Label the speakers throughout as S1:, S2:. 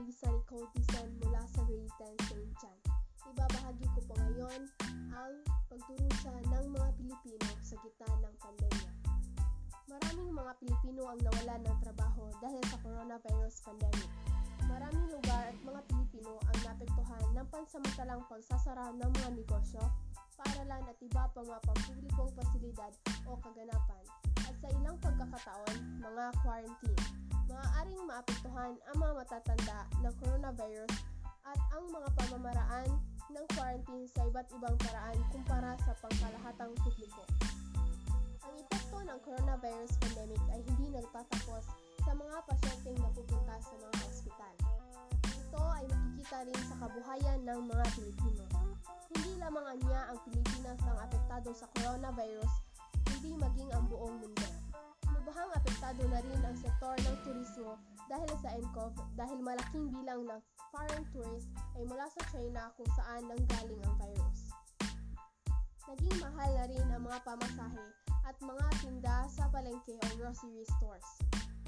S1: Marisa Ricotisan mula sa Grade 10 St. John. Ibabahagi ko po ngayon ang pagdurusa ng mga Pilipino sa gitna ng pandemya. Maraming mga Pilipino ang nawalan ng trabaho dahil sa coronavirus pandemic. Maraming lugar at mga Pilipino ang napektuhan ng pansamantalang pagsasara ng mga negosyo, paaralan at iba pang mga pampublikong pasilidad o kaganapan. At sa ilang pagkakataon, mga quarantine. Maaaring maapektuhan ang mga matatanda ng coronavirus at ang mga pamamaraan ng quarantine sa iba't ibang paraan kumpara sa pangkalahatang publiko. Ang epekto ng coronavirus pandemic ay hindi nagtatapos sa mga pasyenteng napupunta sa mga ospital. Ito ay makikita rin sa kabuhayan ng mga Pilipino. Hindi lamang anya ang Pilipinas ang apektado sa coronavirus, hindi maging ang buong mundo. Lubhang apektado na rin ang sektor ng turismo dahil sa NCOV dahil malaking bilang ng foreign tourists ay mula sa China kung saan nanggaling ang virus. Naging mahal na rin ang mga pamasahe at mga tinda sa palengke o grocery stores.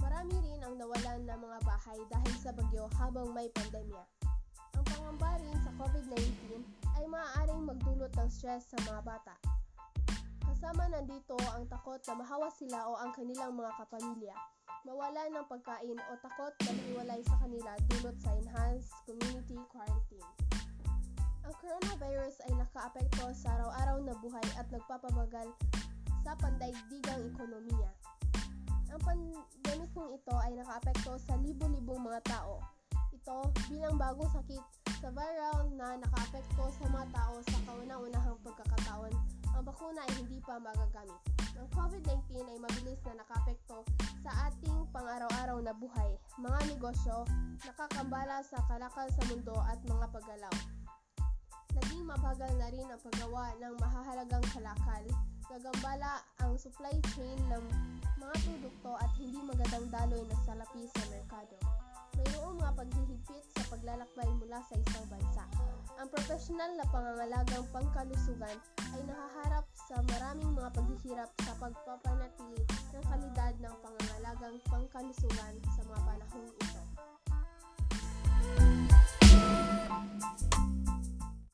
S1: Marami rin ang nawalan ng mga bahay dahil sa bagyo habang may pandemya. Ang pangamba rin sa COVID-19 ay maaaring magdulot ng stress sa mga bata. Kasama nandito ang takot na mahawa sila o ang kanilang mga kapamilya, mawala ng pagkain o takot na hiwalay sa kanila dulot sa enhanced community quarantine. Ang coronavirus ay nakaapekto sa araw-araw na buhay at nagpapabagal sa pandaigdigang ekonomiya. Ang pandemikong ito ay nakaapekto sa libo-libong mga tao. Ito bilang bagong sakit sa viral na nakaapekto sa mga tao sa kauna-unahang pagkakataon, ang bakuna ay hindi pa magagamit. Ang COVID-19 ay mabilis na nakaapekto sa ating pang-araw-araw na buhay, mga negosyo, nakakambala sa kalakal sa mundo at mga paggalaw. Naging mabagal na rin ang paggawa ng mahahalagang kalakal, gagambala ang supply chain ng mga produkto at hindi magandang daloy na salapi sa merkado. Paglalakbay mula sa isang bansa. Ang profesional na pangangalagang pangkalusugan ay nahaharap sa maraming mga paghihirap sa pagpapanatili ng kalidad ng pangangalagang pangkalusugan sa mga panahong ito.